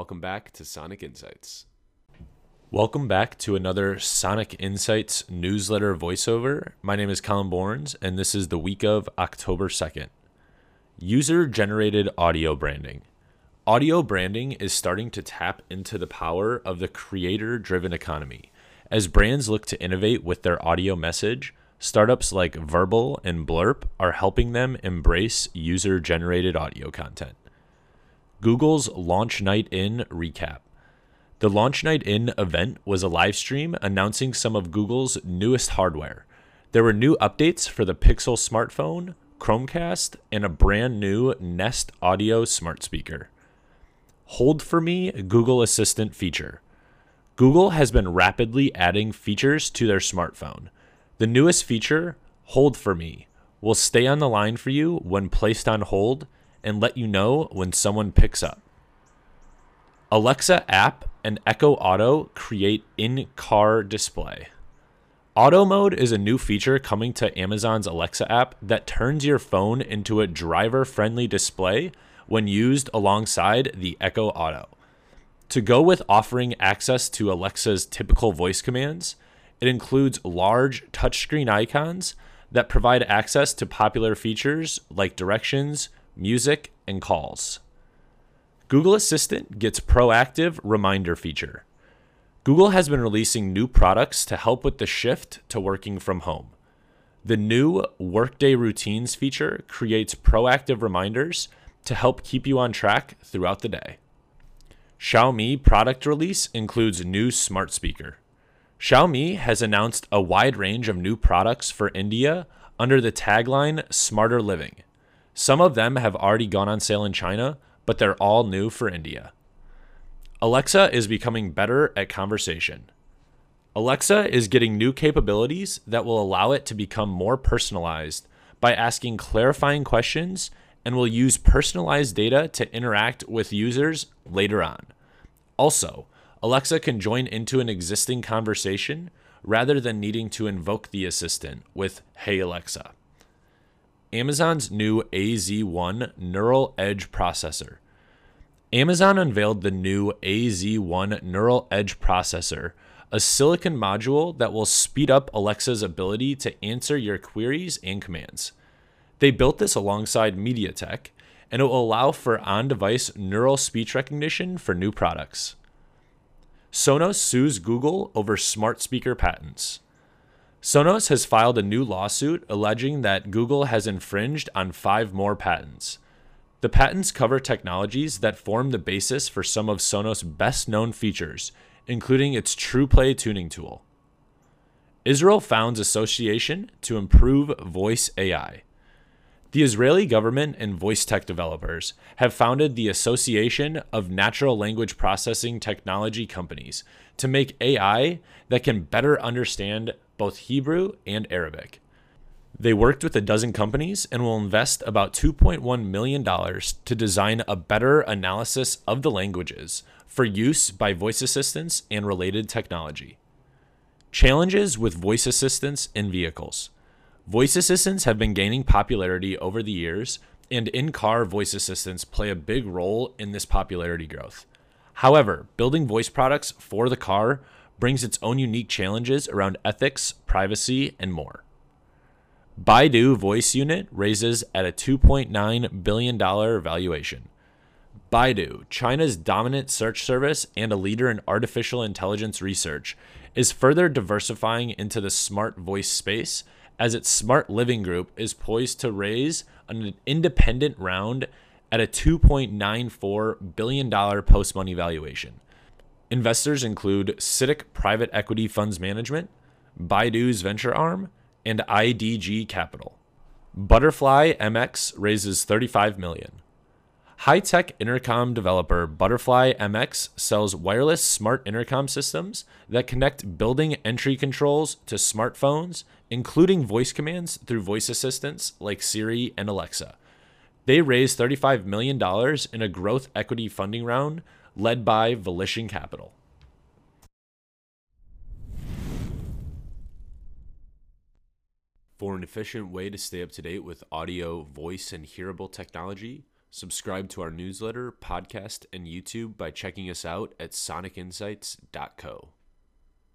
Welcome back to Sonic Insights. Welcome back to another Sonic Insights newsletter voiceover. My name is Colin Borns, and this is the week of October 2nd. User generated audio branding. Audio branding is starting to tap into the power of the creator driven economy. As brands look to innovate with their audio message, startups like Vurbl and Blerp are helping them embrace user generated audio content. Google's Launch Night In recap. The Launch Night In event was a live stream announcing some of Google's newest hardware. There were new updates for the Pixel smartphone, Chromecast, and a brand new Nest Audio smart speaker. Hold for Me Google Assistant feature. Google has been rapidly adding features to their smartphone. The newest feature, Hold for Me, will stay on the line for you when placed on hold and let you know when someone picks up. Alexa app and Echo Auto create in car display. Auto mode is a new feature coming to Amazon's Alexa app that turns your phone into a driver friendly display when used alongside the Echo Auto. To go with offering access to Alexa's typical voice commands, it includes large touchscreen icons that provide access to popular features like directions, music, and calls. Google Assistant gets proactive reminder feature. Google has been releasing new products to help with the shift to working from home. The new Workday Routines feature creates proactive reminders to help keep you on track throughout the day. Xiaomi product release includes new smart speaker. Xiaomi has announced a wide range of new products for India under the tagline Smarter Living. Some of them have already gone on sale in China, but they're all new for India. Alexa is becoming better at conversation. Alexa is getting new capabilities that will allow it to become more personalized by asking clarifying questions and will use personalized data to interact with users later on. Also, Alexa can join into an existing conversation rather than needing to invoke the assistant with Hey Alexa. Amazon's new AZ1 Neural Edge processor. Amazon unveiled the new AZ1 Neural Edge processor, a silicon module that will speed up Alexa's ability to answer your queries and commands. They built this alongside MediaTek, and it will allow for on device neural speech recognition for new products. Sonos sues Google over smart speaker patents. Sonos has filed a new lawsuit alleging that Google has infringed on five more patents. The patents cover technologies that form the basis for some of Sonos' best known features, including its TruePlay tuning tool. Israel founds association to improve voice AI. The Israeli government and voice tech developers have founded the Association of Natural Language Processing Technology Companies to make AI that can better understand both Hebrew and Arabic. They worked with a dozen companies and will invest about $2.1 million to design a better analysis of the languages for use by voice assistants and related technology. Challenges with voice assistants in vehicles. Voice assistants have been gaining popularity over the years, and in car voice assistants play a big role in this popularity growth. However, building voice products for the car brings its own unique challenges around ethics, privacy, and more. Baidu Voice Unit raises at a $2.9 billion valuation. Baidu, China's dominant search service and a leader in artificial intelligence research, is further diversifying into the smart voice space as its smart living group is poised to raise an independent round at a $2.94 billion post money valuation. Investors include CITIC Private Equity Funds Management, Baidu's venture arm, and IDG Capital. Butterfly MX raises 35 million. High-tech intercom developer Butterfly MX sells wireless smart intercom systems that connect building entry controls to smartphones, including voice commands through voice assistants like Siri and Alexa. They raised $35 million in a growth equity funding round led by Volition Capital. For an efficient way to stay up to date with audio, voice, and hearable technology, Subscribe to our newsletter, podcast, and YouTube by checking us out at sonicinsights.co.